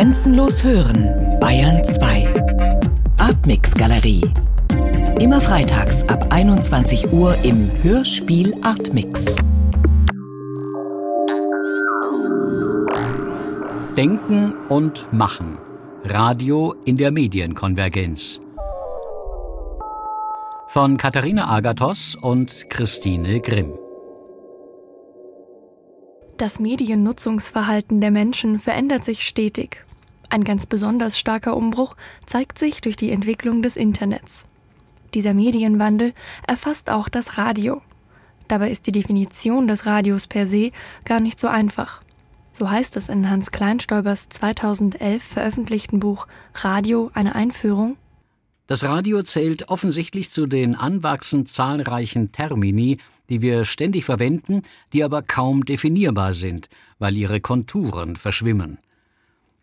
Grenzenlos hören, Bayern 2. Artmix Galerie. Immer freitags ab 21 Uhr im Hörspiel Artmix. Denken und Machen. Radio in der Medienkonvergenz. Von Katharina Agathos und Christine Grimm. Das Mediennutzungsverhalten der Menschen verändert sich stetig. Ein ganz besonders starker Umbruch zeigt sich durch die Entwicklung des Internets. Dieser Medienwandel erfasst auch das Radio. Dabei ist die Definition des Radios per se gar nicht so einfach. So heißt es in Hans Kleinstäubers 2011 veröffentlichten Buch Radio eine Einführung. Das Radio zählt offensichtlich zu den anwachsend zahlreichen Termini, die wir ständig verwenden, die aber kaum definierbar sind, weil ihre Konturen verschwimmen.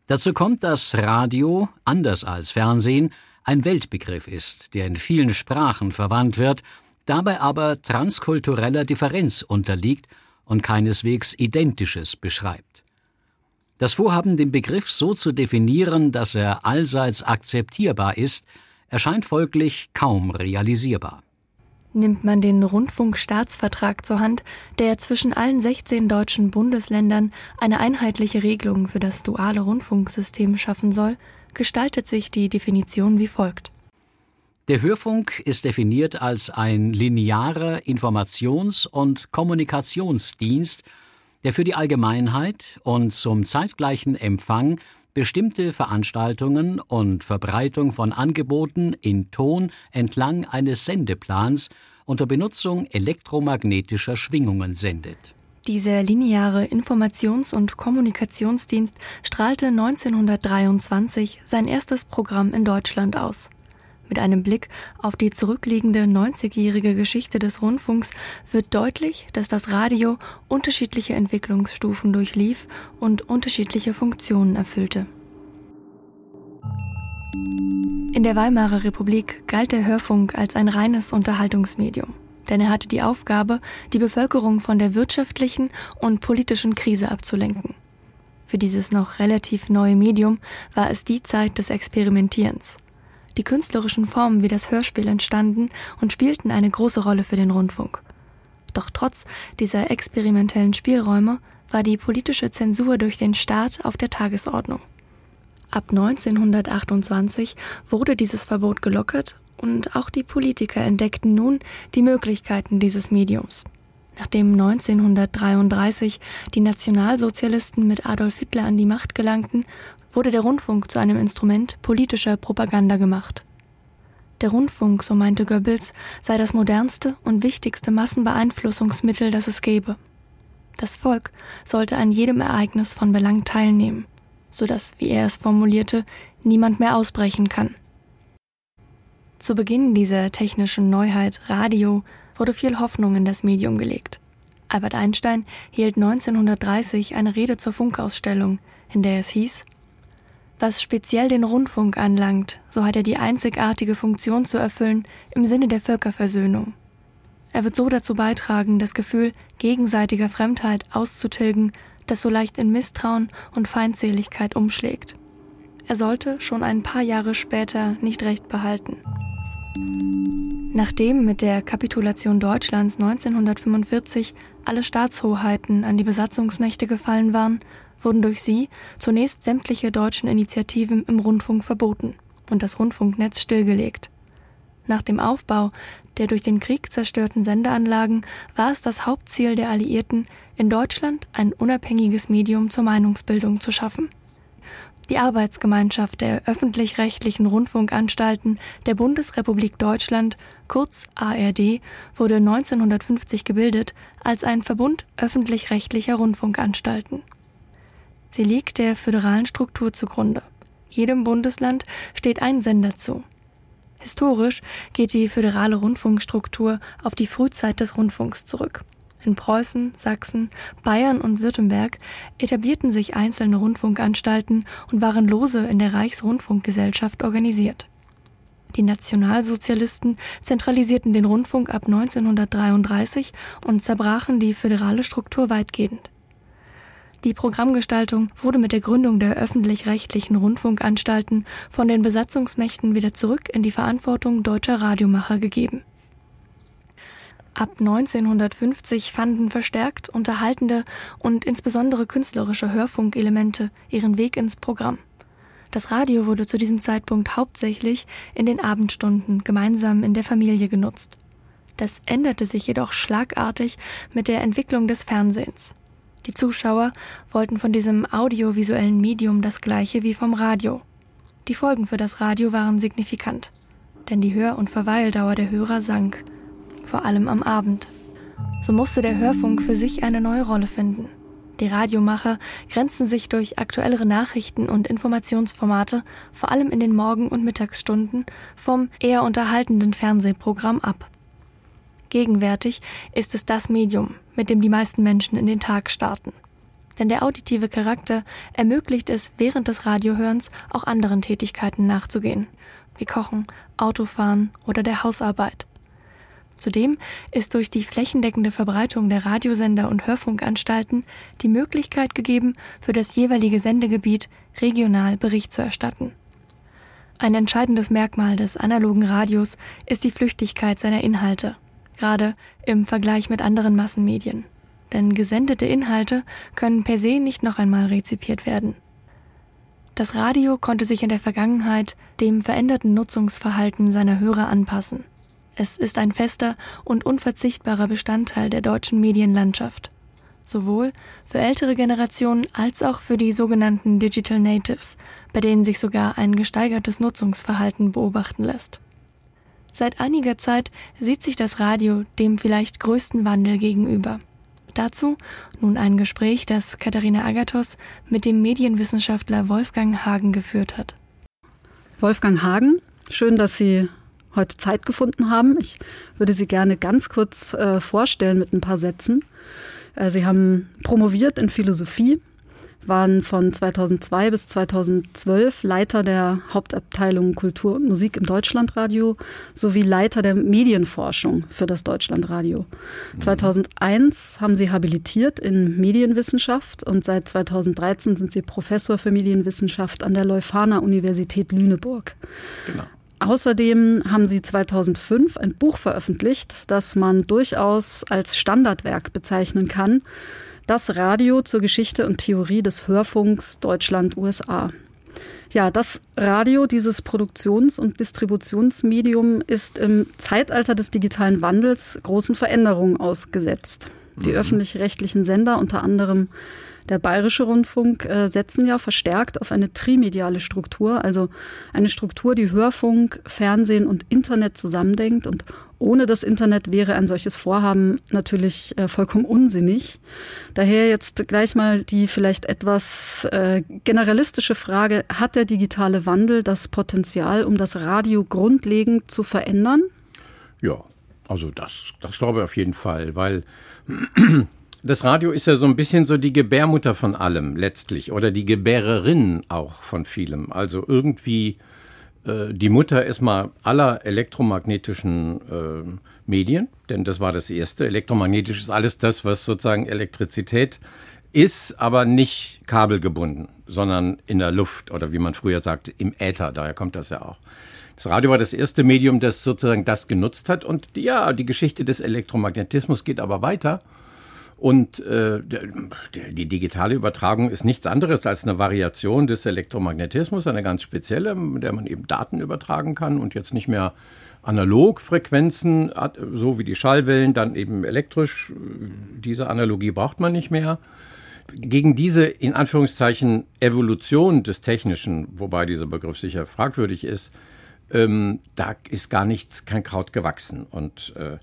Dazu kommt, dass Radio, anders als Fernsehen, ein Weltbegriff ist, der in vielen Sprachen verwandt wird, dabei aber transkultureller Differenz unterliegt und keineswegs Identisches beschreibt. Das Vorhaben, den Begriff so zu definieren, dass er allseits akzeptierbar ist, erscheint folglich kaum realisierbar. Nimmt man den Rundfunkstaatsvertrag zur Hand, der zwischen allen 16 deutschen Bundesländern eine einheitliche Regelung für das duale Rundfunksystem schaffen soll, gestaltet sich die Definition wie folgt. Der Hörfunk ist definiert als ein linearer Informations- und Kommunikationsdienst, der für die Allgemeinheit und zum zeitgleichen Empfang bestimmte Veranstaltungen und Verbreitung von Angeboten in Ton entlang eines Sendeplans unter Benutzung elektromagnetischer Schwingungen sendet. Dieser lineare Informations- und Kommunikationsdienst strahlte 1923 sein erstes Programm in Deutschland aus. Mit einem Blick auf die zurückliegende 90-jährige Geschichte des Rundfunks wird deutlich, dass das Radio unterschiedliche Entwicklungsstufen durchlief und unterschiedliche Funktionen erfüllte. In der Weimarer Republik galt der Hörfunk als ein reines Unterhaltungsmedium, denn er hatte die Aufgabe, die Bevölkerung von der wirtschaftlichen und politischen Krise abzulenken. Für dieses noch relativ neue Medium war es die Zeit des Experimentierens. Die künstlerischen Formen wie das Hörspiel entstanden und spielten eine große Rolle für den Rundfunk. Doch trotz dieser experimentellen Spielräume war die politische Zensur durch den Staat auf der Tagesordnung. Ab 1928 wurde dieses Verbot gelockert und auch die Politiker entdeckten nun die Möglichkeiten dieses Mediums. Nachdem 1933 die Nationalsozialisten mit Adolf Hitler an die Macht gelangten, wurde der Rundfunk zu einem Instrument politischer Propaganda gemacht. Der Rundfunk, so meinte Goebbels, sei das modernste und wichtigste Massenbeeinflussungsmittel, das es gäbe. Das Volk sollte an jedem Ereignis von Belang teilnehmen, so dass, wie er es formulierte, niemand mehr ausbrechen kann. Zu Beginn dieser technischen Neuheit Radio wurde viel Hoffnung in das Medium gelegt. Albert Einstein hielt 1930 eine Rede zur Funkausstellung, in der es hieß, was speziell den Rundfunk anlangt, so hat er die einzigartige Funktion zu erfüllen im Sinne der Völkerversöhnung. Er wird so dazu beitragen, das Gefühl gegenseitiger Fremdheit auszutilgen, das so leicht in Misstrauen und Feindseligkeit umschlägt. Er sollte schon ein paar Jahre später nicht recht behalten. Nachdem mit der Kapitulation Deutschlands 1945 alle Staatshoheiten an die Besatzungsmächte gefallen waren, wurden durch sie zunächst sämtliche deutschen Initiativen im Rundfunk verboten und das Rundfunknetz stillgelegt. Nach dem Aufbau der durch den Krieg zerstörten Sendeanlagen war es das Hauptziel der Alliierten, in Deutschland ein unabhängiges Medium zur Meinungsbildung zu schaffen. Die Arbeitsgemeinschaft der öffentlich-rechtlichen Rundfunkanstalten der Bundesrepublik Deutschland, kurz ARD, wurde 1950 gebildet als ein Verbund öffentlich-rechtlicher Rundfunkanstalten. Sie liegt der föderalen Struktur zugrunde. Jedem Bundesland steht ein Sender zu. Historisch geht die föderale Rundfunkstruktur auf die Frühzeit des Rundfunks zurück. In Preußen, Sachsen, Bayern und Württemberg etablierten sich einzelne Rundfunkanstalten und waren lose in der Reichsrundfunkgesellschaft organisiert. Die Nationalsozialisten zentralisierten den Rundfunk ab 1933 und zerbrachen die föderale Struktur weitgehend. Die Programmgestaltung wurde mit der Gründung der öffentlich-rechtlichen Rundfunkanstalten von den Besatzungsmächten wieder zurück in die Verantwortung deutscher Radiomacher gegeben. Ab 1950 fanden verstärkt unterhaltende und insbesondere künstlerische Hörfunkelemente ihren Weg ins Programm. Das Radio wurde zu diesem Zeitpunkt hauptsächlich in den Abendstunden gemeinsam in der Familie genutzt. Das änderte sich jedoch schlagartig mit der Entwicklung des Fernsehens. Die Zuschauer wollten von diesem audiovisuellen Medium das gleiche wie vom Radio. Die Folgen für das Radio waren signifikant, denn die Hör- und Verweildauer der Hörer sank vor allem am Abend. So musste der Hörfunk für sich eine neue Rolle finden. Die Radiomacher grenzten sich durch aktuellere Nachrichten und Informationsformate, vor allem in den Morgen- und Mittagsstunden, vom eher unterhaltenden Fernsehprogramm ab. Gegenwärtig ist es das Medium, mit dem die meisten Menschen in den Tag starten. Denn der auditive Charakter ermöglicht es, während des Radiohörens auch anderen Tätigkeiten nachzugehen, wie Kochen, Autofahren oder der Hausarbeit. Zudem ist durch die flächendeckende Verbreitung der Radiosender und Hörfunkanstalten die Möglichkeit gegeben, für das jeweilige Sendegebiet regional Bericht zu erstatten. Ein entscheidendes Merkmal des analogen Radios ist die Flüchtigkeit seiner Inhalte, gerade im Vergleich mit anderen Massenmedien. Denn gesendete Inhalte können per se nicht noch einmal rezipiert werden. Das Radio konnte sich in der Vergangenheit dem veränderten Nutzungsverhalten seiner Hörer anpassen. Es ist ein fester und unverzichtbarer Bestandteil der deutschen Medienlandschaft. Sowohl für ältere Generationen als auch für die sogenannten Digital Natives, bei denen sich sogar ein gesteigertes Nutzungsverhalten beobachten lässt. Seit einiger Zeit sieht sich das Radio dem vielleicht größten Wandel gegenüber. Dazu nun ein Gespräch, das Katharina Agathos mit dem Medienwissenschaftler Wolfgang Hagen geführt hat. Wolfgang Hagen, schön, dass Sie heute Zeit gefunden haben. Ich würde Sie gerne ganz kurz äh, vorstellen mit ein paar Sätzen. Äh, Sie haben promoviert in Philosophie, waren von 2002 bis 2012 Leiter der Hauptabteilung Kultur und Musik im Deutschlandradio sowie Leiter der Medienforschung für das Deutschlandradio. Mhm. 2001 haben Sie habilitiert in Medienwissenschaft und seit 2013 sind Sie Professor für Medienwissenschaft an der Leuphana Universität Lüneburg. Genau. Außerdem haben sie 2005 ein Buch veröffentlicht, das man durchaus als Standardwerk bezeichnen kann. Das Radio zur Geschichte und Theorie des Hörfunks Deutschland-USA. Ja, das Radio, dieses Produktions- und Distributionsmedium, ist im Zeitalter des digitalen Wandels großen Veränderungen ausgesetzt. Die mhm. öffentlich-rechtlichen Sender, unter anderem der Bayerische Rundfunk äh, setzen ja verstärkt auf eine trimediale Struktur, also eine Struktur, die Hörfunk, Fernsehen und Internet zusammendenkt. Und ohne das Internet wäre ein solches Vorhaben natürlich äh, vollkommen unsinnig. Daher jetzt gleich mal die vielleicht etwas äh, generalistische Frage, hat der digitale Wandel das Potenzial, um das Radio grundlegend zu verändern? Ja, also das, das glaube ich auf jeden Fall, weil das Radio ist ja so ein bisschen so die Gebärmutter von allem letztlich oder die Gebärerin auch von vielem. Also irgendwie äh, die Mutter ist mal aller elektromagnetischen äh, Medien, denn das war das erste. Elektromagnetisch ist alles das, was sozusagen Elektrizität ist, aber nicht kabelgebunden, sondern in der Luft oder wie man früher sagte, im Äther. Daher kommt das ja auch. Das Radio war das erste Medium, das sozusagen das genutzt hat. Und ja, die Geschichte des Elektromagnetismus geht aber weiter. Und äh, die digitale Übertragung ist nichts anderes als eine Variation des Elektromagnetismus, eine ganz spezielle, mit der man eben Daten übertragen kann und jetzt nicht mehr analog Frequenzen, so wie die Schallwellen, dann eben elektrisch. Diese Analogie braucht man nicht mehr. Gegen diese in Anführungszeichen Evolution des Technischen, wobei dieser Begriff sicher fragwürdig ist, ähm, da ist gar nichts, kein Kraut gewachsen. Und äh,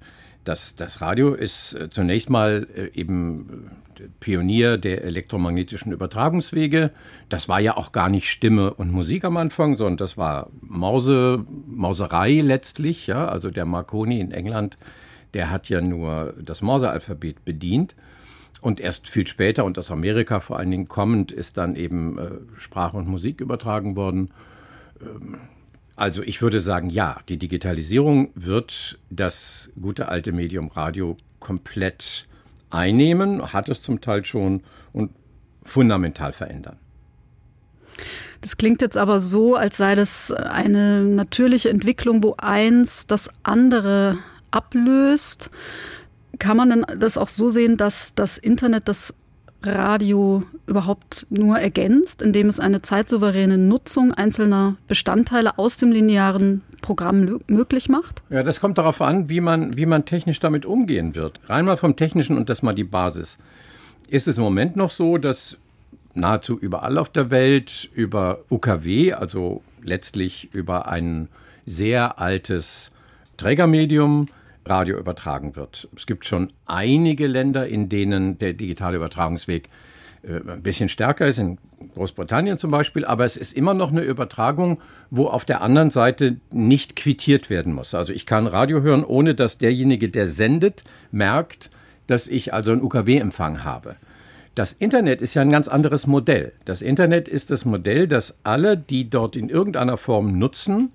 das, das Radio ist äh, zunächst mal äh, eben äh, Pionier der elektromagnetischen Übertragungswege. Das war ja auch gar nicht Stimme und Musik am Anfang, sondern das war Mause, Mauserei letztlich. Ja? Also der Marconi in England, der hat ja nur das Morsealphabet bedient. Und erst viel später und aus Amerika vor allen Dingen kommend ist dann eben Sprache und Musik übertragen worden. Also ich würde sagen, ja, die Digitalisierung wird das gute alte Medium Radio komplett einnehmen, hat es zum Teil schon und fundamental verändern. Das klingt jetzt aber so, als sei das eine natürliche Entwicklung, wo eins das andere ablöst. Kann man denn das auch so sehen, dass das Internet das Radio überhaupt nur ergänzt, indem es eine zeitsouveräne Nutzung einzelner Bestandteile aus dem linearen Programm möglich macht? Ja, das kommt darauf an, wie man, wie man technisch damit umgehen wird. Rein mal vom Technischen und das mal die Basis. Ist es im Moment noch so, dass nahezu überall auf der Welt über UKW, also letztlich über ein sehr altes Trägermedium, Radio übertragen wird. Es gibt schon einige Länder, in denen der digitale Übertragungsweg äh, ein bisschen stärker ist, in Großbritannien zum Beispiel, aber es ist immer noch eine Übertragung, wo auf der anderen Seite nicht quittiert werden muss. Also ich kann Radio hören, ohne dass derjenige, der sendet, merkt, dass ich also einen UKW-Empfang habe. Das Internet ist ja ein ganz anderes Modell. Das Internet ist das Modell, das alle, die dort in irgendeiner Form nutzen,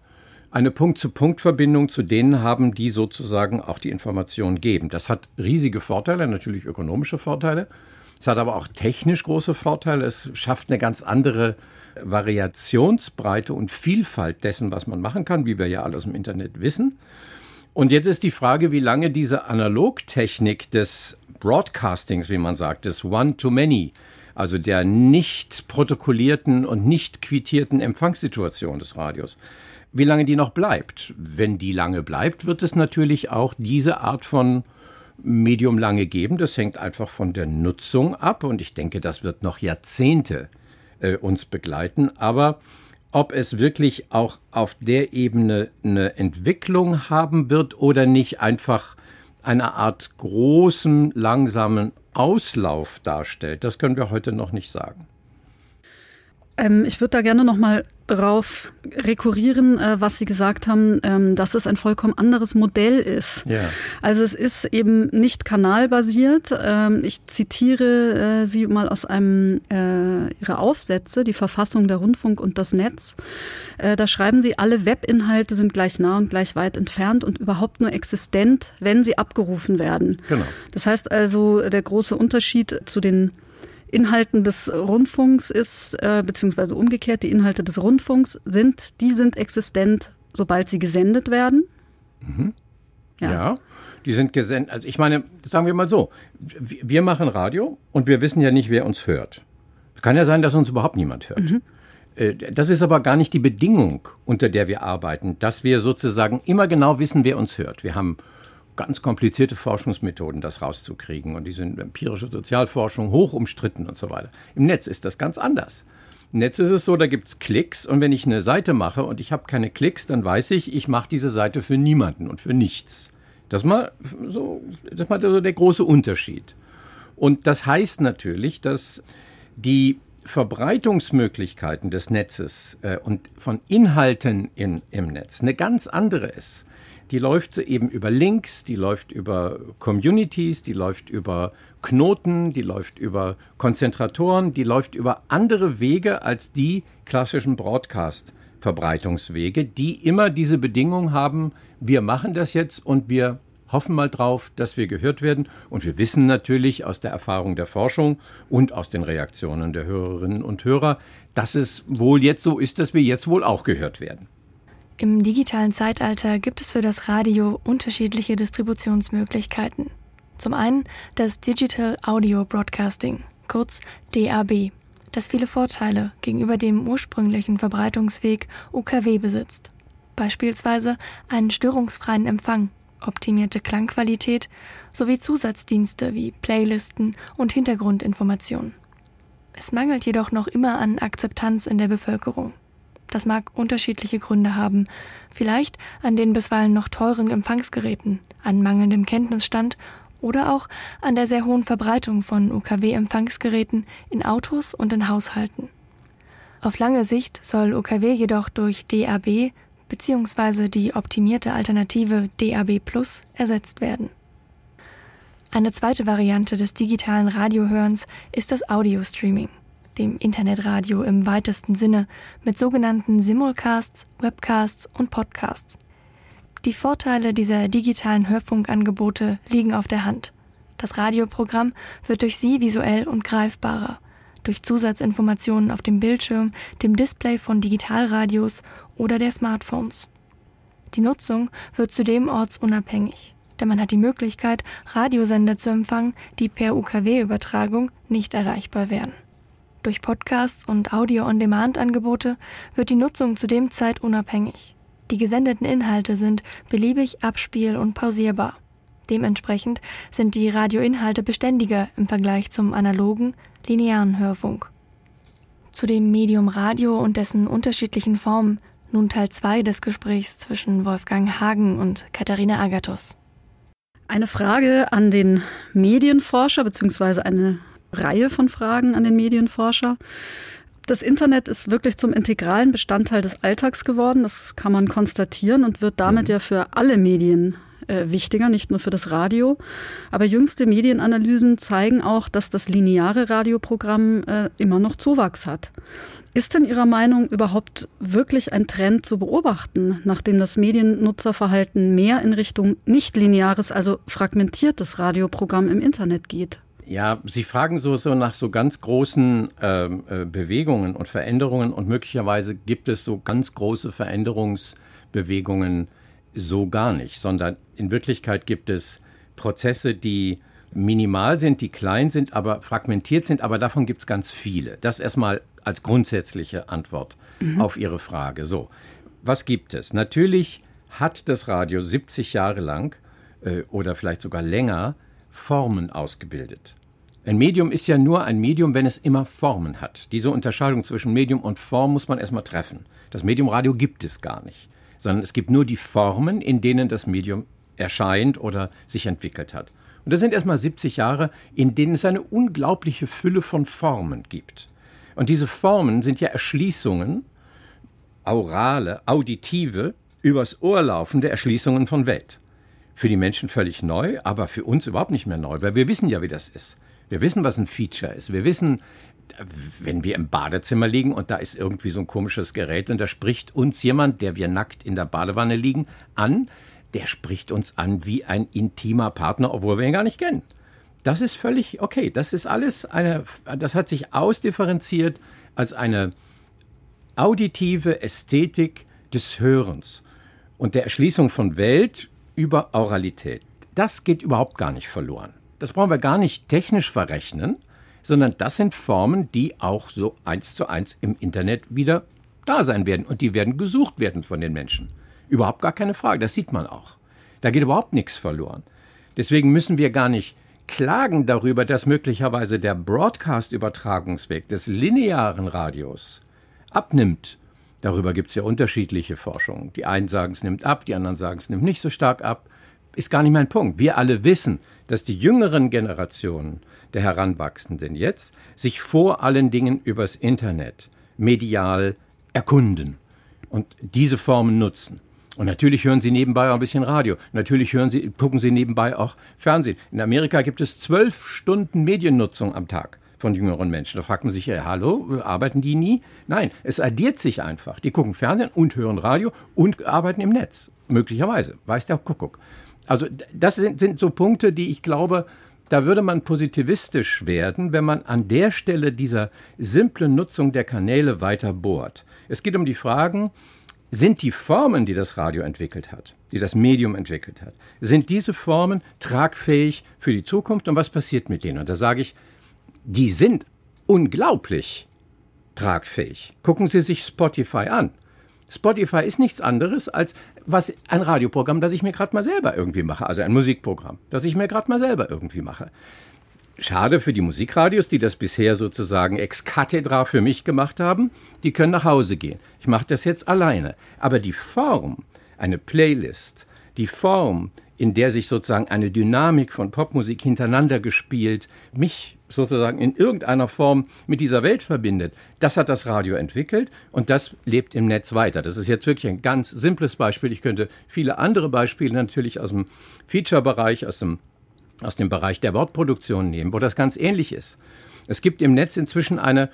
eine Punkt-zu-Punkt-Verbindung zu denen haben, die sozusagen auch die Informationen geben. Das hat riesige Vorteile, natürlich ökonomische Vorteile. Es hat aber auch technisch große Vorteile. Es schafft eine ganz andere Variationsbreite und Vielfalt dessen, was man machen kann, wie wir ja alles im Internet wissen. Und jetzt ist die Frage, wie lange diese Analogtechnik des Broadcastings, wie man sagt, des One-to-Many, also der nicht protokollierten und nicht quittierten Empfangssituation des Radios, wie lange die noch bleibt. Wenn die lange bleibt, wird es natürlich auch diese Art von Medium lange geben. Das hängt einfach von der Nutzung ab und ich denke, das wird noch Jahrzehnte äh, uns begleiten. Aber ob es wirklich auch auf der Ebene eine Entwicklung haben wird oder nicht einfach eine Art großen, langsamen Auslauf darstellt, das können wir heute noch nicht sagen. Ähm, ich würde da gerne noch mal darauf rekurrieren, äh, was Sie gesagt haben, ähm, dass es ein vollkommen anderes Modell ist. Ja. Also es ist eben nicht kanalbasiert. Ähm, ich zitiere äh, Sie mal aus einem äh, Ihrer Aufsätze, die Verfassung der Rundfunk und das Netz. Äh, da schreiben Sie, alle Webinhalte sind gleich nah und gleich weit entfernt und überhaupt nur existent, wenn sie abgerufen werden. Genau. Das heißt also, der große Unterschied zu den Inhalten des Rundfunks ist, äh, beziehungsweise umgekehrt, die Inhalte des Rundfunks sind, die sind existent, sobald sie gesendet werden. Mhm. Ja. ja. die sind gesendet. Also ich meine, sagen wir mal so, wir machen Radio und wir wissen ja nicht, wer uns hört. Kann ja sein, dass uns überhaupt niemand hört. Mhm. Äh, das ist aber gar nicht die Bedingung, unter der wir arbeiten, dass wir sozusagen immer genau wissen, wer uns hört. Wir haben ganz komplizierte Forschungsmethoden, das rauszukriegen. Und die sind empirische Sozialforschung hoch umstritten und so weiter. Im Netz ist das ganz anders. Im Netz ist es so, da gibt es Klicks und wenn ich eine Seite mache und ich habe keine Klicks, dann weiß ich, ich mache diese Seite für niemanden und für nichts. Das ist mal so, das ist mal der große Unterschied. Und das heißt natürlich, dass die Verbreitungsmöglichkeiten des Netzes äh, und von Inhalten in, im Netz eine ganz andere ist die läuft eben über Links, die läuft über Communities, die läuft über Knoten, die läuft über Konzentratoren, die läuft über andere Wege als die klassischen Broadcast-Verbreitungswege, die immer diese Bedingung haben, wir machen das jetzt und wir hoffen mal drauf, dass wir gehört werden. Und wir wissen natürlich aus der Erfahrung der Forschung und aus den Reaktionen der Hörerinnen und Hörer, dass es wohl jetzt so ist, dass wir jetzt wohl auch gehört werden. Im digitalen Zeitalter gibt es für das Radio unterschiedliche Distributionsmöglichkeiten. Zum einen das Digital Audio Broadcasting, kurz DAB, das viele Vorteile gegenüber dem ursprünglichen Verbreitungsweg UKW besitzt. Beispielsweise einen störungsfreien Empfang, optimierte Klangqualität sowie Zusatzdienste wie Playlisten und Hintergrundinformationen. Es mangelt jedoch noch immer an Akzeptanz in der Bevölkerung. Das mag unterschiedliche Gründe haben. Vielleicht an den bisweilen noch teuren Empfangsgeräten, an mangelndem Kenntnisstand oder auch an der sehr hohen Verbreitung von UKW-Empfangsgeräten in Autos und in Haushalten. Auf lange Sicht soll UKW jedoch durch DAB bzw. die optimierte Alternative DAB Plus ersetzt werden. Eine zweite Variante des digitalen Radiohörens ist das Audio-Streaming dem Internetradio im weitesten Sinne, mit sogenannten Simulcasts, Webcasts und Podcasts. Die Vorteile dieser digitalen Hörfunkangebote liegen auf der Hand. Das Radioprogramm wird durch sie visuell und greifbarer. durch Zusatzinformationen auf dem Bildschirm, dem Display von Digitalradios oder der Smartphones. Die Nutzung wird zudem ortsunabhängig, denn man hat die Möglichkeit, Radiosender zu empfangen, die per UKW-Übertragung nicht erreichbar wären. Durch Podcasts und Audio-on-Demand-Angebote wird die Nutzung zudem zeitunabhängig. Die gesendeten Inhalte sind beliebig abspiel- und pausierbar. Dementsprechend sind die Radioinhalte beständiger im Vergleich zum analogen, linearen Hörfunk. Zu dem Medium Radio und dessen unterschiedlichen Formen nun Teil 2 des Gesprächs zwischen Wolfgang Hagen und Katharina Agathos. Eine Frage an den Medienforscher, beziehungsweise eine Reihe von Fragen an den Medienforscher. Das Internet ist wirklich zum integralen Bestandteil des Alltags geworden. Das kann man konstatieren und wird damit mhm. ja für alle Medien äh, wichtiger, nicht nur für das Radio. Aber jüngste Medienanalysen zeigen auch, dass das lineare Radioprogramm äh, immer noch Zuwachs hat. Ist denn Ihrer Meinung überhaupt wirklich ein Trend zu beobachten, nachdem das Mediennutzerverhalten mehr in Richtung nicht lineares, also fragmentiertes Radioprogramm im Internet geht? Ja, Sie fragen so, so nach so ganz großen ähm, äh, Bewegungen und Veränderungen und möglicherweise gibt es so ganz große Veränderungsbewegungen so gar nicht, sondern in Wirklichkeit gibt es Prozesse, die minimal sind, die klein sind, aber fragmentiert sind, aber davon gibt es ganz viele. Das erstmal als grundsätzliche Antwort mhm. auf Ihre Frage. So, was gibt es? Natürlich hat das Radio 70 Jahre lang äh, oder vielleicht sogar länger Formen ausgebildet. Ein Medium ist ja nur ein Medium, wenn es immer Formen hat. Diese Unterscheidung zwischen Medium und Form muss man erstmal treffen. Das Medium Radio gibt es gar nicht sondern es gibt nur die Formen, in denen das Medium erscheint oder sich entwickelt hat. Und das sind erstmal 70 Jahre, in denen es eine unglaubliche Fülle von Formen gibt. Und diese Formen sind ja Erschließungen, aurale, auditive, übers Ohr laufende Erschließungen von Welt. Für die Menschen völlig neu, aber für uns überhaupt nicht mehr neu, weil wir wissen ja, wie das ist. Wir wissen, was ein Feature ist. Wir wissen, wenn wir im Badezimmer liegen und da ist irgendwie so ein komisches Gerät und da spricht uns jemand, der wir nackt in der Badewanne liegen, an, der spricht uns an wie ein intimer Partner, obwohl wir ihn gar nicht kennen. Das ist völlig okay. Das ist alles eine, das hat sich ausdifferenziert als eine auditive Ästhetik des Hörens und der Erschließung von Welt über Auralität. Das geht überhaupt gar nicht verloren. Das brauchen wir gar nicht technisch verrechnen, sondern das sind Formen, die auch so eins zu eins im Internet wieder da sein werden und die werden gesucht werden von den Menschen. Überhaupt gar keine Frage, das sieht man auch. Da geht überhaupt nichts verloren. Deswegen müssen wir gar nicht klagen darüber, dass möglicherweise der Broadcast-Übertragungsweg des linearen Radios abnimmt. Darüber gibt es ja unterschiedliche Forschungen. Die einen sagen, es nimmt ab, die anderen sagen, es nimmt nicht so stark ab. Ist gar nicht mein Punkt. Wir alle wissen, dass die jüngeren Generationen der Heranwachsenden jetzt sich vor allen Dingen übers Internet medial erkunden und diese Formen nutzen. Und natürlich hören sie nebenbei auch ein bisschen Radio. Natürlich hören sie, gucken sie nebenbei auch Fernsehen. In Amerika gibt es zwölf Stunden Mediennutzung am Tag von jüngeren Menschen. Da fragt man sich, ja, hallo, arbeiten die nie? Nein, es addiert sich einfach. Die gucken Fernsehen und hören Radio und arbeiten im Netz. Möglicherweise, weiß der Kuckuck. Also das sind, sind so Punkte, die ich glaube, da würde man positivistisch werden, wenn man an der Stelle dieser simplen Nutzung der Kanäle weiter bohrt. Es geht um die Fragen, sind die Formen, die das Radio entwickelt hat, die das Medium entwickelt hat, sind diese Formen tragfähig für die Zukunft und was passiert mit denen? Und da sage ich, die sind unglaublich tragfähig. Gucken Sie sich Spotify an. Spotify ist nichts anderes als was ein Radioprogramm, das ich mir gerade mal selber irgendwie mache, also ein Musikprogramm, das ich mir gerade mal selber irgendwie mache. Schade für die Musikradios, die das bisher sozusagen ex cathedra für mich gemacht haben, die können nach Hause gehen. Ich mache das jetzt alleine. Aber die Form, eine Playlist, die Form, in der sich sozusagen eine Dynamik von Popmusik hintereinander gespielt, mich sozusagen in irgendeiner Form mit dieser Welt verbindet. Das hat das Radio entwickelt und das lebt im Netz weiter. Das ist jetzt wirklich ein ganz simples Beispiel. Ich könnte viele andere Beispiele natürlich aus dem Feature-Bereich, aus dem, aus dem Bereich der Wortproduktion nehmen, wo das ganz ähnlich ist. Es gibt im Netz inzwischen eine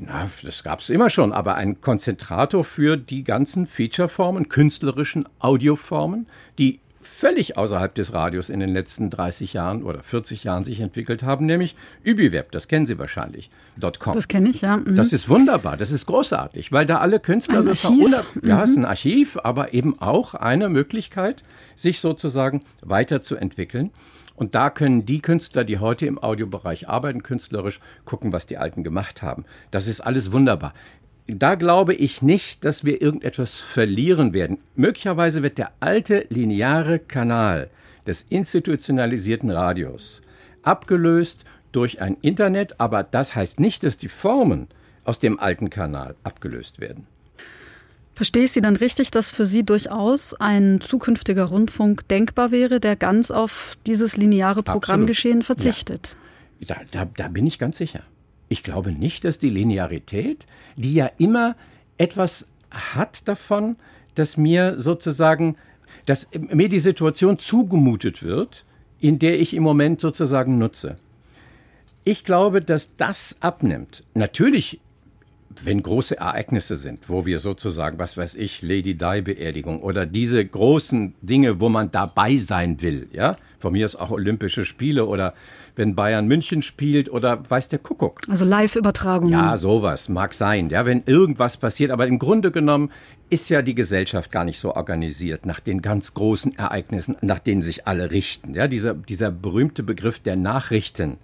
na, das gab es immer schon, aber ein Konzentrator für die ganzen Feature-Formen, künstlerischen Audioformen, die völlig außerhalb des Radios in den letzten 30 Jahren oder 40 Jahren sich entwickelt haben, nämlich Übiweb, das kennen Sie wahrscheinlich, .com. Das kenne ich, ja. Mhm. Das ist wunderbar, das ist großartig, weil da alle Künstler ein Archiv. ja, es ist ein mhm. Archiv, aber eben auch eine Möglichkeit, sich sozusagen weiterzuentwickeln. Und da können die Künstler, die heute im Audiobereich arbeiten, künstlerisch gucken, was die Alten gemacht haben. Das ist alles wunderbar. Da glaube ich nicht, dass wir irgendetwas verlieren werden. Möglicherweise wird der alte lineare Kanal des institutionalisierten Radios abgelöst durch ein Internet, aber das heißt nicht, dass die Formen aus dem alten Kanal abgelöst werden. Verstehe ich Sie dann richtig, dass für Sie durchaus ein zukünftiger Rundfunk denkbar wäre, der ganz auf dieses lineare Programmgeschehen verzichtet? Ja. Da, da, da bin ich ganz sicher. Ich glaube nicht, dass die Linearität, die ja immer etwas hat davon, dass mir sozusagen, dass mir die Situation zugemutet wird, in der ich im Moment sozusagen nutze. Ich glaube, dass das abnimmt. Natürlich wenn große Ereignisse sind, wo wir sozusagen, was weiß ich, Lady Di Beerdigung oder diese großen Dinge, wo man dabei sein will, ja, von mir ist auch Olympische Spiele oder wenn Bayern München spielt oder weiß der Kuckuck. Also Live-Übertragungen. Ja, sowas mag sein, ja, wenn irgendwas passiert, aber im Grunde genommen ist ja die Gesellschaft gar nicht so organisiert nach den ganz großen Ereignissen, nach denen sich alle richten, ja, dieser, dieser berühmte Begriff der Nachrichten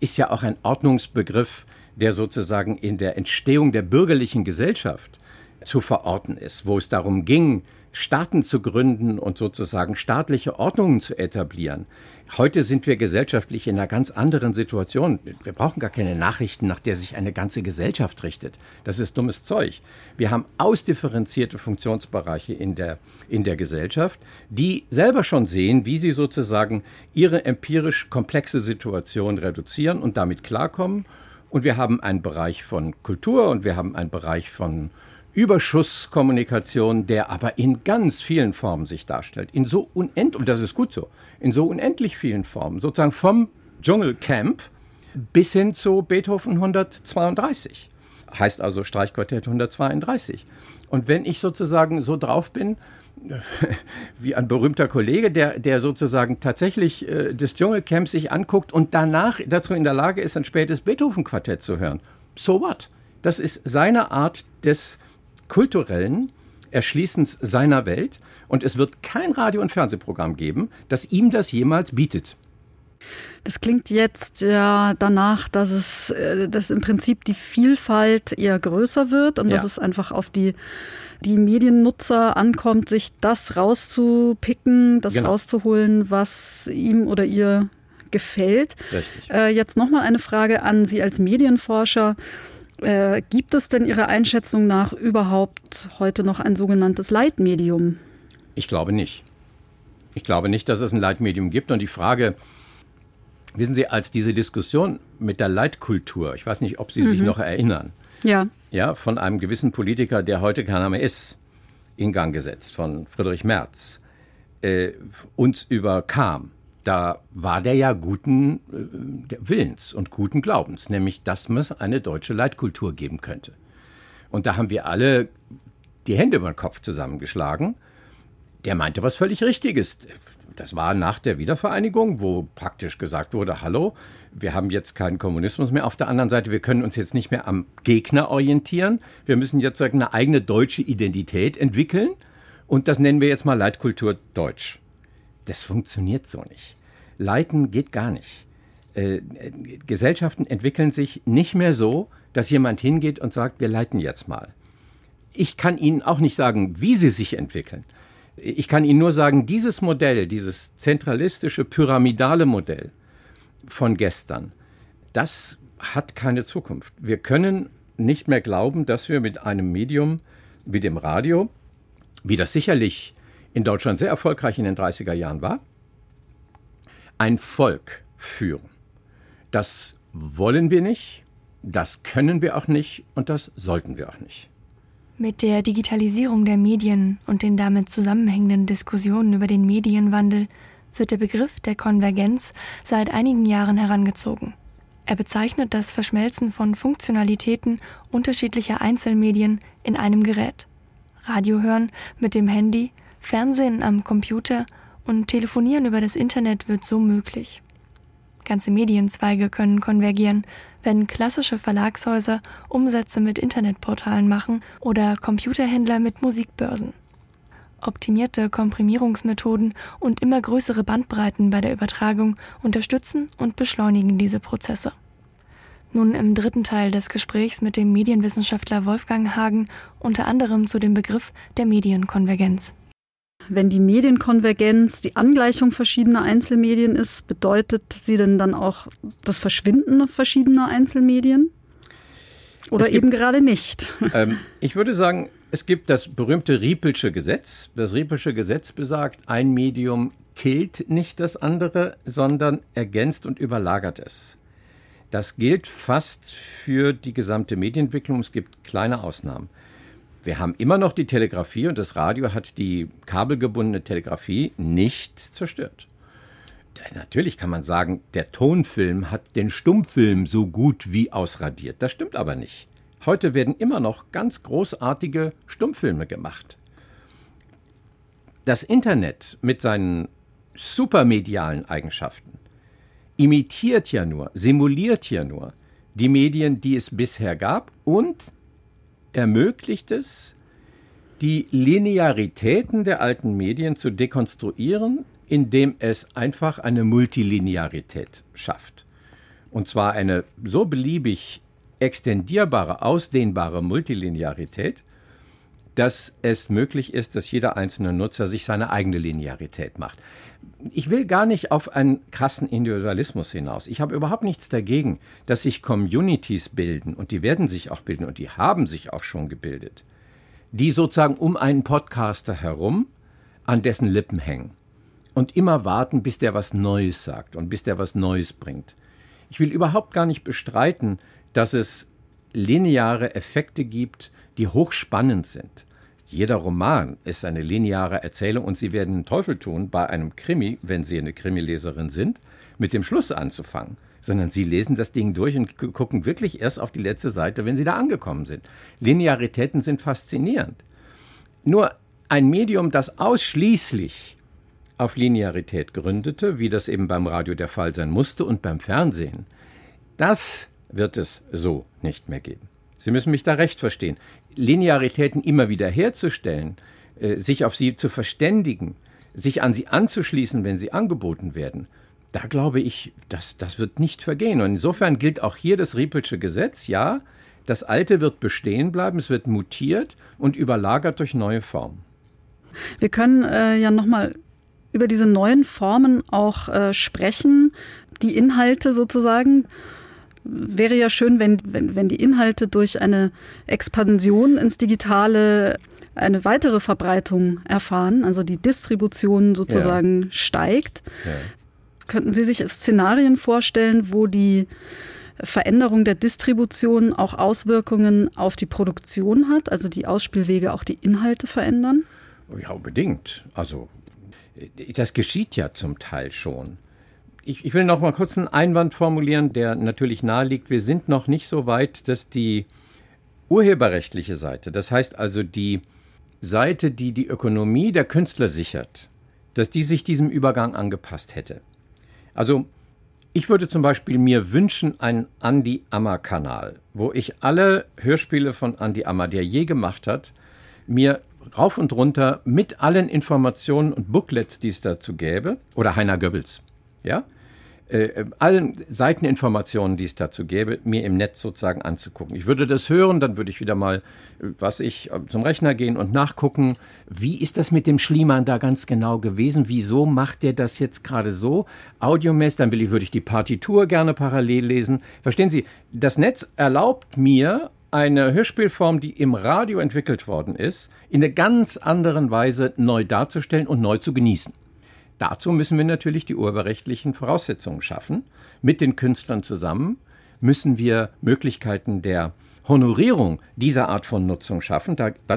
ist ja auch ein Ordnungsbegriff, der sozusagen in der Entstehung der bürgerlichen Gesellschaft zu verorten ist, wo es darum ging, Staaten zu gründen und sozusagen staatliche Ordnungen zu etablieren. Heute sind wir gesellschaftlich in einer ganz anderen Situation. Wir brauchen gar keine Nachrichten, nach der sich eine ganze Gesellschaft richtet. Das ist dummes Zeug. Wir haben ausdifferenzierte Funktionsbereiche in der, in der Gesellschaft, die selber schon sehen, wie sie sozusagen ihre empirisch komplexe Situation reduzieren und damit klarkommen und wir haben einen Bereich von Kultur und wir haben einen Bereich von Überschusskommunikation, der aber in ganz vielen Formen sich darstellt. In so unendlich, und das ist gut so, in so unendlich vielen Formen. Sozusagen vom Dschungelcamp bis hin zu Beethoven 132. Heißt also Streichquartett 132. Und wenn ich sozusagen so drauf bin, wie ein berühmter Kollege, der, der sozusagen tatsächlich äh, des Dschungelcamps sich anguckt und danach dazu in der Lage ist, ein spätes Beethoven-Quartett zu hören. So what? Das ist seine Art des kulturellen Erschließens seiner Welt und es wird kein Radio- und Fernsehprogramm geben, das ihm das jemals bietet. Das klingt jetzt ja danach, dass es äh, dass im Prinzip die Vielfalt eher größer wird und ja. dass es einfach auf die die Mediennutzer ankommt, sich das rauszupicken, das genau. rauszuholen, was ihm oder ihr gefällt. Richtig. Äh, jetzt nochmal eine Frage an Sie als Medienforscher. Äh, gibt es denn Ihrer Einschätzung nach überhaupt heute noch ein sogenanntes Leitmedium? Ich glaube nicht. Ich glaube nicht, dass es ein Leitmedium gibt. Und die Frage, wissen Sie, als diese Diskussion mit der Leitkultur, ich weiß nicht, ob Sie mhm. sich noch erinnern, ja. Ja, von einem gewissen Politiker, der heute kein Name ist, in Gang gesetzt, von Friedrich Merz, äh, uns überkam. Da war der ja guten äh, Willens und guten Glaubens, nämlich, dass es eine deutsche Leitkultur geben könnte. Und da haben wir alle die Hände über den Kopf zusammengeschlagen. Der meinte was völlig Richtiges das war nach der Wiedervereinigung, wo praktisch gesagt wurde, hallo, wir haben jetzt keinen Kommunismus mehr auf der anderen Seite, wir können uns jetzt nicht mehr am Gegner orientieren, wir müssen jetzt eine eigene deutsche Identität entwickeln und das nennen wir jetzt mal Leitkultur Deutsch. Das funktioniert so nicht. Leiten geht gar nicht. Äh, Gesellschaften entwickeln sich nicht mehr so, dass jemand hingeht und sagt, wir leiten jetzt mal. Ich kann Ihnen auch nicht sagen, wie sie sich entwickeln. Ich kann Ihnen nur sagen, dieses Modell, dieses zentralistische, pyramidale Modell von gestern, das hat keine Zukunft. Wir können nicht mehr glauben, dass wir mit einem Medium wie dem Radio, wie das sicherlich in Deutschland sehr erfolgreich in den 30er Jahren war, ein Volk führen. Das wollen wir nicht, das können wir auch nicht und das sollten wir auch nicht. Mit der Digitalisierung der Medien und den damit zusammenhängenden Diskussionen über den Medienwandel wird der Begriff der Konvergenz seit einigen Jahren herangezogen. Er bezeichnet das Verschmelzen von Funktionalitäten unterschiedlicher Einzelmedien in einem Gerät. Radio hören mit dem Handy, Fernsehen am Computer und Telefonieren über das Internet wird so möglich. Ganze Medienzweige können konvergieren, wenn klassische Verlagshäuser Umsätze mit Internetportalen machen oder Computerhändler mit Musikbörsen. Optimierte Komprimierungsmethoden und immer größere Bandbreiten bei der Übertragung unterstützen und beschleunigen diese Prozesse. Nun im dritten Teil des Gesprächs mit dem Medienwissenschaftler Wolfgang Hagen unter anderem zu dem Begriff der Medienkonvergenz. Wenn die Medienkonvergenz die Angleichung verschiedener Einzelmedien ist, bedeutet sie denn dann auch das Verschwinden verschiedener Einzelmedien? Oder gibt, eben gerade nicht? Ähm, ich würde sagen, es gibt das berühmte Riepelsche Gesetz. Das Riepelsche Gesetz besagt, ein Medium killt nicht das andere, sondern ergänzt und überlagert es. Das gilt fast für die gesamte Medienentwicklung. Es gibt kleine Ausnahmen. Wir haben immer noch die Telegrafie und das Radio hat die kabelgebundene Telegrafie nicht zerstört. Natürlich kann man sagen, der Tonfilm hat den Stummfilm so gut wie ausradiert. Das stimmt aber nicht. Heute werden immer noch ganz großartige Stummfilme gemacht. Das Internet mit seinen supermedialen Eigenschaften imitiert ja nur, simuliert ja nur die Medien, die es bisher gab und ermöglicht es, die Linearitäten der alten Medien zu dekonstruieren, indem es einfach eine Multilinearität schafft. Und zwar eine so beliebig extendierbare, ausdehnbare Multilinearität, dass es möglich ist, dass jeder einzelne Nutzer sich seine eigene Linearität macht. Ich will gar nicht auf einen krassen Individualismus hinaus. Ich habe überhaupt nichts dagegen, dass sich Communities bilden und die werden sich auch bilden und die haben sich auch schon gebildet, die sozusagen um einen Podcaster herum an dessen Lippen hängen und immer warten, bis der was Neues sagt und bis der was Neues bringt. Ich will überhaupt gar nicht bestreiten, dass es lineare Effekte gibt, die hochspannend sind. Jeder Roman ist eine lineare Erzählung und Sie werden den Teufel tun, bei einem Krimi, wenn Sie eine Krimileserin sind, mit dem Schluss anzufangen. Sondern Sie lesen das Ding durch und gucken wirklich erst auf die letzte Seite, wenn Sie da angekommen sind. Linearitäten sind faszinierend. Nur ein Medium, das ausschließlich auf Linearität gründete, wie das eben beim Radio der Fall sein musste und beim Fernsehen, das wird es so nicht mehr geben. Sie müssen mich da recht verstehen. Linearitäten immer wieder herzustellen, äh, sich auf sie zu verständigen, sich an sie anzuschließen, wenn sie angeboten werden, da glaube ich, das, das wird nicht vergehen. Und insofern gilt auch hier das Riepelsche Gesetz, ja, das Alte wird bestehen bleiben, es wird mutiert und überlagert durch neue Formen. Wir können äh, ja nochmal über diese neuen Formen auch äh, sprechen, die Inhalte sozusagen wäre ja schön, wenn, wenn, wenn die Inhalte durch eine Expansion ins Digitale eine weitere Verbreitung erfahren, also die Distribution sozusagen ja. steigt. Ja. Könnten Sie sich Szenarien vorstellen, wo die Veränderung der Distribution auch Auswirkungen auf die Produktion hat, also die Ausspielwege auch die Inhalte verändern? Ja, unbedingt. Also das geschieht ja zum Teil schon ich, ich will noch mal kurz einen Einwand formulieren, der natürlich naheliegt. Wir sind noch nicht so weit, dass die urheberrechtliche Seite, das heißt also die Seite, die die Ökonomie der Künstler sichert, dass die sich diesem Übergang angepasst hätte. Also ich würde zum Beispiel mir wünschen einen Andy Ammer-Kanal, wo ich alle Hörspiele von Andy Ammer, der je gemacht hat, mir rauf und runter mit allen Informationen und Booklets, die es dazu gäbe, oder Heiner Goebbels, ja, äh, allen Seiteninformationen, die es dazu gäbe, mir im Netz sozusagen anzugucken. Ich würde das hören, dann würde ich wieder mal, äh, was ich, äh, zum Rechner gehen und nachgucken, wie ist das mit dem Schliemann da ganz genau gewesen? Wieso macht der das jetzt gerade so? Audiomäßig, dann will ich, würde ich die Partitur gerne parallel lesen. Verstehen Sie, das Netz erlaubt mir, eine Hörspielform, die im Radio entwickelt worden ist, in einer ganz anderen Weise neu darzustellen und neu zu genießen. Dazu müssen wir natürlich die urheberrechtlichen Voraussetzungen schaffen. Mit den Künstlern zusammen müssen wir Möglichkeiten der Honorierung dieser Art von Nutzung schaffen.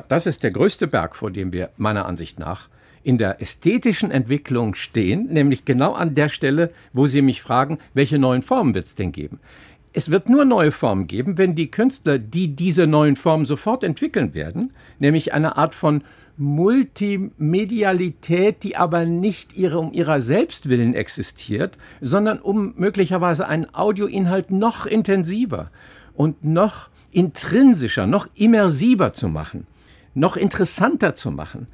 das ist der größte Berg, vor dem wir meiner Ansicht nach in der ästhetischen Entwicklung stehen, nämlich genau an der Stelle, wo Sie mich fragen, welche neuen Formen wird es denn geben? es wird nur neue Formen geben, wenn die Künstler, die diese neuen Formen sofort entwickeln werden, nämlich eine Art von Multimedialität, die aber nicht ihre, um ihrer selbst willen existiert, sondern um möglicherweise einen Audioinhalt noch intensiver und noch intrinsischer, noch immersiver zu machen, noch interessanter zu machen,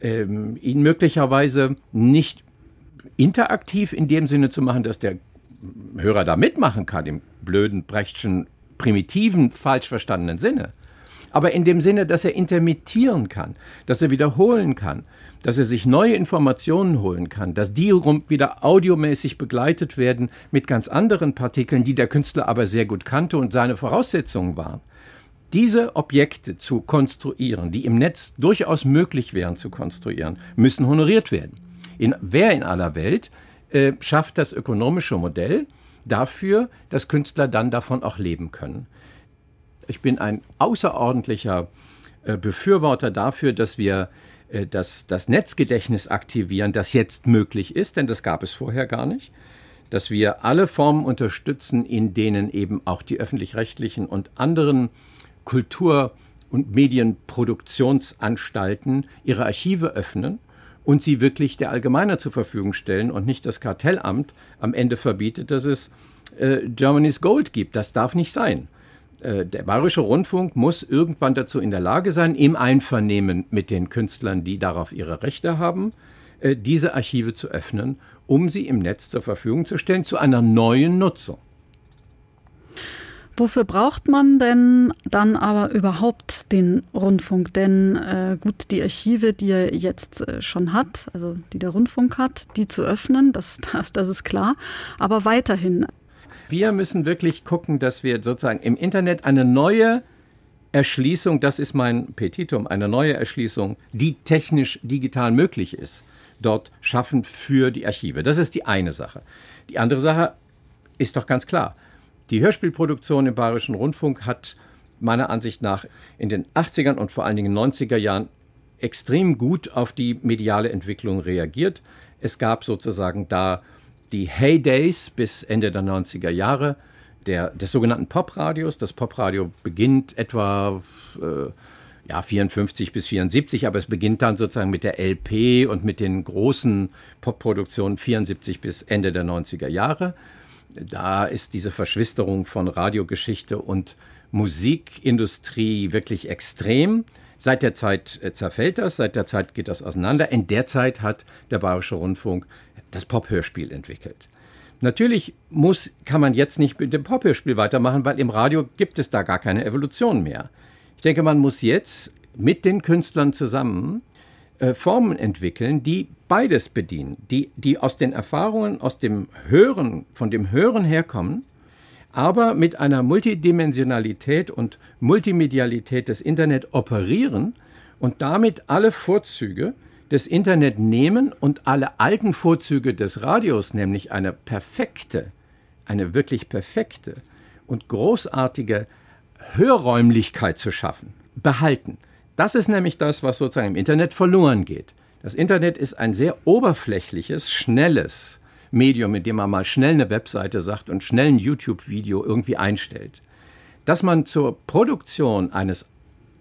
ähm, ihn möglicherweise nicht interaktiv in dem Sinne zu machen, dass der Hörer da mitmachen kann, im blöden, brechtschen, primitiven, falsch verstandenen Sinne. Aber in dem Sinne, dass er intermittieren kann, dass er wiederholen kann, dass er sich neue Informationen holen kann, dass die wieder audiomäßig begleitet werden mit ganz anderen Partikeln, die der Künstler aber sehr gut kannte und seine Voraussetzungen waren. Diese Objekte zu konstruieren, die im Netz durchaus möglich wären zu konstruieren, müssen honoriert werden. In, wer in aller Welt äh, schafft das ökonomische Modell dafür, dass Künstler dann davon auch leben können. Ich bin ein außerordentlicher äh, Befürworter dafür, dass wir äh, das, das Netzgedächtnis aktivieren, das jetzt möglich ist, denn das gab es vorher gar nicht. Dass wir alle Formen unterstützen, in denen eben auch die öffentlich-rechtlichen und anderen Kultur- und Medienproduktionsanstalten ihre Archive öffnen und sie wirklich der Allgemeiner zur Verfügung stellen und nicht das Kartellamt am Ende verbietet, dass es äh, Germany's Gold gibt. Das darf nicht sein. Äh, der Bayerische Rundfunk muss irgendwann dazu in der Lage sein, im Einvernehmen mit den Künstlern, die darauf ihre Rechte haben, äh, diese Archive zu öffnen, um sie im Netz zur Verfügung zu stellen, zu einer neuen Nutzung. Wofür braucht man denn dann aber überhaupt den Rundfunk? Denn äh, gut, die Archive, die er jetzt äh, schon hat, also die der Rundfunk hat, die zu öffnen, das, das ist klar. Aber weiterhin. Wir müssen wirklich gucken, dass wir sozusagen im Internet eine neue Erschließung, das ist mein Petitum, eine neue Erschließung, die technisch digital möglich ist, dort schaffen für die Archive. Das ist die eine Sache. Die andere Sache ist doch ganz klar die Hörspielproduktion im Bayerischen Rundfunk hat meiner Ansicht nach in den 80ern und vor allen Dingen 90er Jahren extrem gut auf die mediale Entwicklung reagiert. Es gab sozusagen da die Heydays bis Ende der 90er Jahre der, des sogenannten Popradios. Das Popradio beginnt etwa äh, ja, 54 bis 74, aber es beginnt dann sozusagen mit der LP und mit den großen Popproduktionen 74 bis Ende der 90er Jahre da ist diese Verschwisterung von Radiogeschichte und Musikindustrie wirklich extrem. Seit der Zeit äh, zerfällt das, seit der Zeit geht das auseinander. In der Zeit hat der Bayerische Rundfunk das Pop-Hörspiel entwickelt. Natürlich muss, kann man jetzt nicht mit dem Pop-Hörspiel weitermachen, weil im Radio gibt es da gar keine Evolution mehr. Ich denke, man muss jetzt mit den Künstlern zusammen äh, Formen entwickeln, die beides bedienen, die, die aus den Erfahrungen, aus dem Hören, von dem Hören herkommen, aber mit einer Multidimensionalität und Multimedialität des Internet operieren und damit alle Vorzüge des Internet nehmen und alle alten Vorzüge des Radios, nämlich eine perfekte, eine wirklich perfekte und großartige Hörräumlichkeit zu schaffen, behalten. Das ist nämlich das, was sozusagen im Internet verloren geht. Das Internet ist ein sehr oberflächliches, schnelles Medium, mit dem man mal schnell eine Webseite sagt und schnell ein YouTube-Video irgendwie einstellt. Dass man zur Produktion eines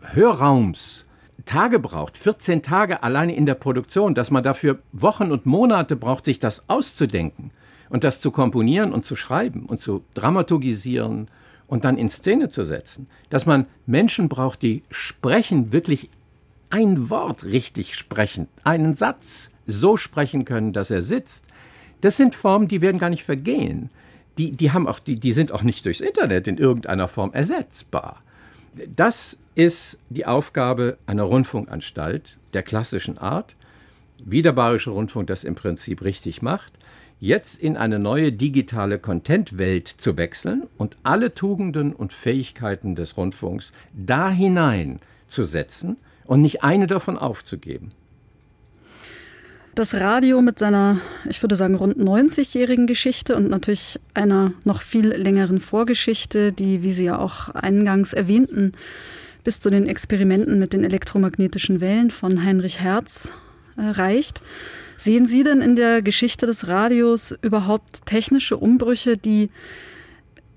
Hörraums Tage braucht, 14 Tage alleine in der Produktion, dass man dafür Wochen und Monate braucht, sich das auszudenken und das zu komponieren und zu schreiben und zu dramaturgisieren und dann in Szene zu setzen, dass man Menschen braucht, die sprechen, wirklich ein Wort richtig sprechen, einen Satz so sprechen können, dass er sitzt. Das sind Formen, die werden gar nicht vergehen. Die, die, haben auch, die, die sind auch nicht durchs Internet in irgendeiner Form ersetzbar. Das ist die Aufgabe einer Rundfunkanstalt der klassischen Art, wie der Bayerische Rundfunk das im Prinzip richtig macht jetzt in eine neue digitale Content-Welt zu wechseln und alle Tugenden und Fähigkeiten des Rundfunks da hinein zu setzen und nicht eine davon aufzugeben. Das Radio mit seiner, ich würde sagen, rund 90-jährigen Geschichte und natürlich einer noch viel längeren Vorgeschichte, die, wie Sie ja auch eingangs erwähnten, bis zu den Experimenten mit den elektromagnetischen Wellen von Heinrich Hertz äh, reicht. Sehen Sie denn in der Geschichte des Radios überhaupt technische Umbrüche, die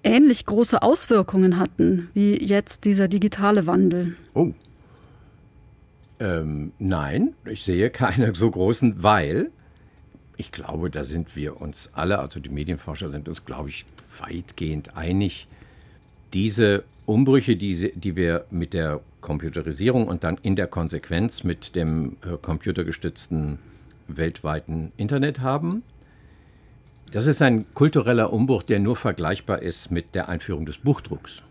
ähnlich große Auswirkungen hatten wie jetzt dieser digitale Wandel? Oh. Ähm, nein, ich sehe keine so großen, weil ich glaube, da sind wir uns alle, also die Medienforscher sind uns, glaube ich, weitgehend einig. Diese Umbrüche, die, die wir mit der Computerisierung und dann in der Konsequenz mit dem äh, computergestützten weltweiten Internet haben, das ist ein kultureller Umbruch, der nur vergleichbar ist mit der Einführung des Buchdrucks.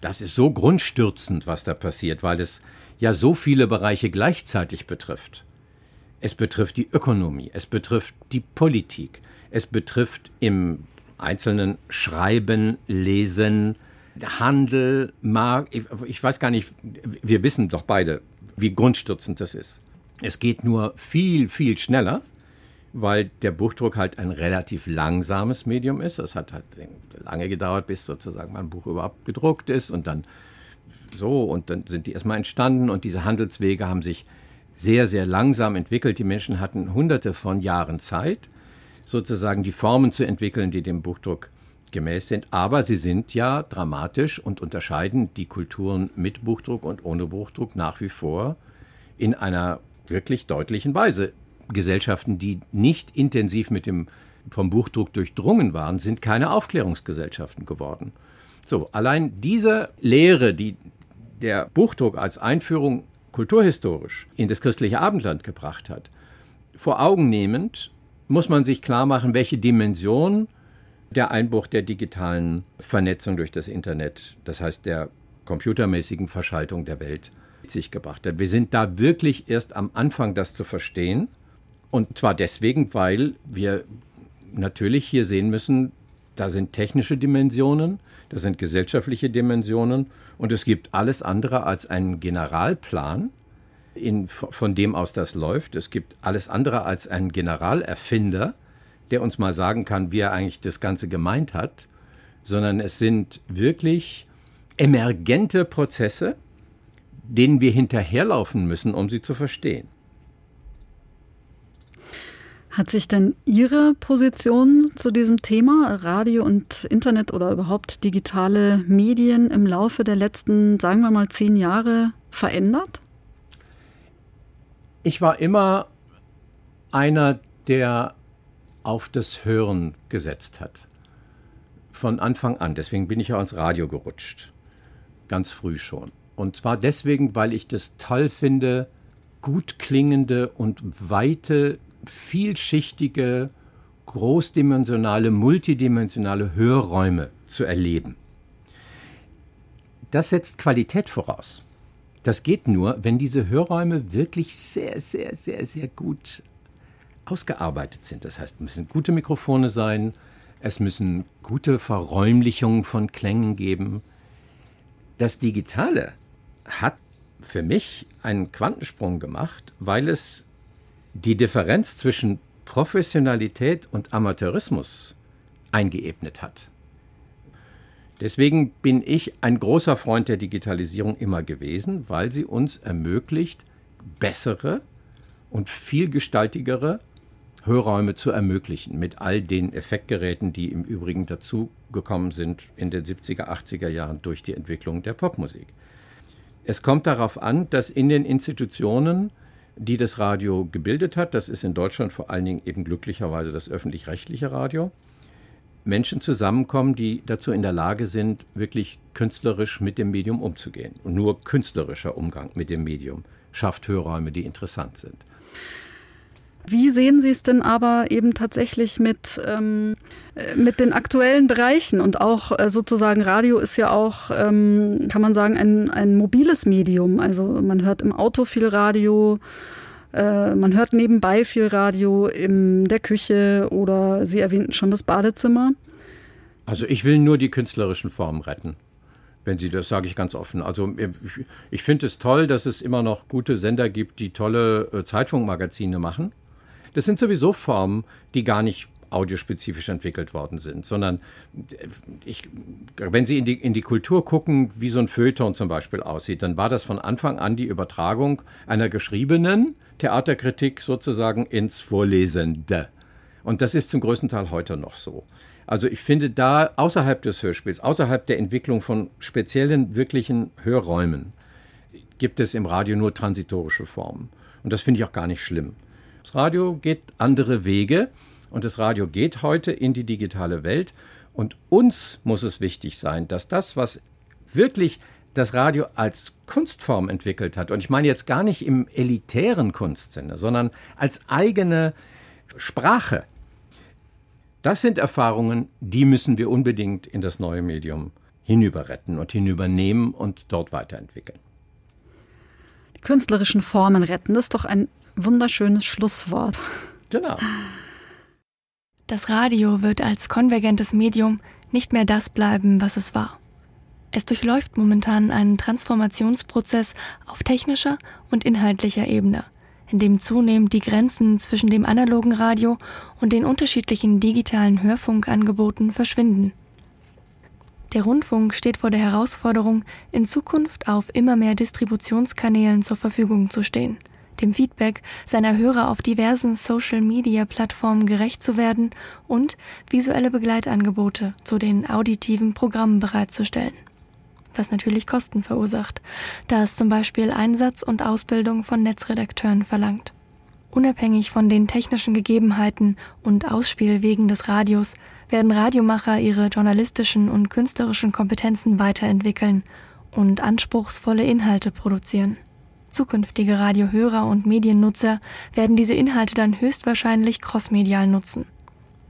Das ist so grundstürzend, was da passiert, weil es ja so viele Bereiche gleichzeitig betrifft. Es betrifft die Ökonomie, es betrifft die Politik, es betrifft im Einzelnen Schreiben, Lesen, Handel, Markt. Ich weiß gar nicht, wir wissen doch beide, wie grundstürzend das ist. Es geht nur viel, viel schneller weil der Buchdruck halt ein relativ langsames Medium ist. Es hat halt lange gedauert, bis sozusagen mein Buch überhaupt gedruckt ist und dann so und dann sind die erstmal entstanden und diese Handelswege haben sich sehr, sehr langsam entwickelt. Die Menschen hatten hunderte von Jahren Zeit, sozusagen die Formen zu entwickeln, die dem Buchdruck gemäß sind. Aber sie sind ja dramatisch und unterscheiden die Kulturen mit Buchdruck und ohne Buchdruck nach wie vor in einer wirklich deutlichen Weise. Gesellschaften, die nicht intensiv mit dem vom Buchdruck durchdrungen waren, sind keine Aufklärungsgesellschaften geworden. So, allein diese Lehre, die der Buchdruck als Einführung kulturhistorisch in das christliche Abendland gebracht hat, vor Augen nehmend, muss man sich klar machen, welche Dimension der Einbruch der digitalen Vernetzung durch das Internet, das heißt der computermäßigen Verschaltung der Welt, sich gebracht hat. Wir sind da wirklich erst am Anfang, das zu verstehen. Und zwar deswegen, weil wir natürlich hier sehen müssen, da sind technische Dimensionen, da sind gesellschaftliche Dimensionen und es gibt alles andere als einen Generalplan, in, von dem aus das läuft. Es gibt alles andere als einen Generalerfinder, der uns mal sagen kann, wie er eigentlich das Ganze gemeint hat, sondern es sind wirklich emergente Prozesse, denen wir hinterherlaufen müssen, um sie zu verstehen. Hat sich denn Ihre Position zu diesem Thema Radio und Internet oder überhaupt digitale Medien im Laufe der letzten, sagen wir mal, zehn Jahre verändert? Ich war immer einer, der auf das Hören gesetzt hat. Von Anfang an. Deswegen bin ich ja ins Radio gerutscht. Ganz früh schon. Und zwar deswegen, weil ich das toll finde, gut klingende und weite vielschichtige, großdimensionale, multidimensionale Hörräume zu erleben. Das setzt Qualität voraus. Das geht nur, wenn diese Hörräume wirklich sehr, sehr, sehr, sehr gut ausgearbeitet sind. Das heißt, es müssen gute Mikrofone sein, es müssen gute Verräumlichungen von Klängen geben. Das Digitale hat für mich einen Quantensprung gemacht, weil es die Differenz zwischen Professionalität und Amateurismus eingeebnet hat. Deswegen bin ich ein großer Freund der Digitalisierung immer gewesen, weil sie uns ermöglicht, bessere und vielgestaltigere Hörräume zu ermöglichen, mit all den Effektgeräten, die im Übrigen dazugekommen sind in den 70er, 80er Jahren durch die Entwicklung der Popmusik. Es kommt darauf an, dass in den Institutionen die das Radio gebildet hat. Das ist in Deutschland vor allen Dingen eben glücklicherweise das öffentlich-rechtliche Radio. Menschen zusammenkommen, die dazu in der Lage sind, wirklich künstlerisch mit dem Medium umzugehen. Und nur künstlerischer Umgang mit dem Medium schafft Hörräume, die interessant sind. Wie sehen Sie es denn aber eben tatsächlich mit, ähm, äh, mit den aktuellen Bereichen? Und auch äh, sozusagen Radio ist ja auch, ähm, kann man sagen, ein, ein mobiles Medium. Also man hört im Auto viel Radio, äh, man hört nebenbei viel Radio in der Küche oder Sie erwähnten schon das Badezimmer. Also ich will nur die künstlerischen Formen retten wenn Sie das, sage ich ganz offen. Also ich, ich finde es toll, dass es immer noch gute Sender gibt, die tolle äh, Zeitfunkmagazine machen. Das sind sowieso Formen, die gar nicht audiospezifisch entwickelt worden sind, sondern ich, wenn Sie in die, in die Kultur gucken, wie so ein Feuilleton zum Beispiel aussieht, dann war das von Anfang an die Übertragung einer geschriebenen Theaterkritik sozusagen ins Vorlesende. Und das ist zum größten Teil heute noch so. Also ich finde da außerhalb des Hörspiels, außerhalb der Entwicklung von speziellen, wirklichen Hörräumen, gibt es im Radio nur transitorische Formen. Und das finde ich auch gar nicht schlimm. Das Radio geht andere Wege und das Radio geht heute in die digitale Welt. Und uns muss es wichtig sein, dass das, was wirklich das Radio als Kunstform entwickelt hat, und ich meine jetzt gar nicht im elitären Kunstsinne, sondern als eigene Sprache, das sind Erfahrungen, die müssen wir unbedingt in das neue Medium hinüberretten und hinübernehmen und dort weiterentwickeln. Die künstlerischen Formen retten, das ist doch ein wunderschönes Schlusswort. Genau. Das Radio wird als konvergentes Medium nicht mehr das bleiben, was es war. Es durchläuft momentan einen Transformationsprozess auf technischer und inhaltlicher Ebene in dem zunehmend die Grenzen zwischen dem analogen Radio und den unterschiedlichen digitalen Hörfunkangeboten verschwinden. Der Rundfunk steht vor der Herausforderung, in Zukunft auf immer mehr Distributionskanälen zur Verfügung zu stehen, dem Feedback seiner Hörer auf diversen Social-Media-Plattformen gerecht zu werden und visuelle Begleitangebote zu den auditiven Programmen bereitzustellen was natürlich Kosten verursacht, da es zum Beispiel Einsatz und Ausbildung von Netzredakteuren verlangt. Unabhängig von den technischen Gegebenheiten und Ausspielwegen des Radios werden Radiomacher ihre journalistischen und künstlerischen Kompetenzen weiterentwickeln und anspruchsvolle Inhalte produzieren. Zukünftige Radiohörer und Mediennutzer werden diese Inhalte dann höchstwahrscheinlich crossmedial nutzen.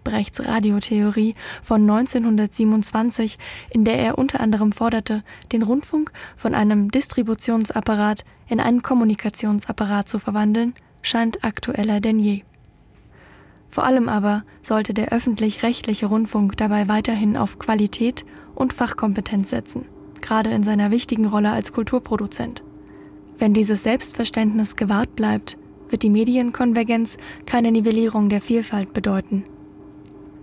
Brechts Radiotheorie von 1927, in der er unter anderem forderte, den Rundfunk von einem Distributionsapparat in einen Kommunikationsapparat zu verwandeln, scheint aktueller denn je. Vor allem aber sollte der öffentlich-rechtliche Rundfunk dabei weiterhin auf Qualität und Fachkompetenz setzen, gerade in seiner wichtigen Rolle als Kulturproduzent. Wenn dieses Selbstverständnis gewahrt bleibt, wird die Medienkonvergenz keine Nivellierung der Vielfalt bedeuten.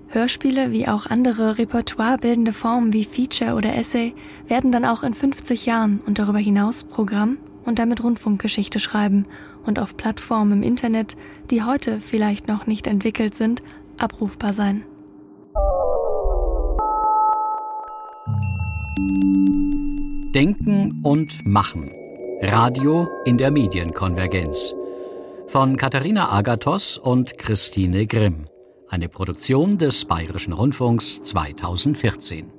Hörspiele wie auch andere repertoirebildende Formen wie Feature oder Essay werden dann auch in 50 Jahren und darüber hinaus Programm und damit Rundfunkgeschichte schreiben und auf Plattformen im Internet, die heute vielleicht noch nicht entwickelt sind, abrufbar sein. Denken und Machen. Radio in der Medienkonvergenz. Von Katharina Agathos und Christine Grimm. Eine Produktion des Bayerischen Rundfunks 2014.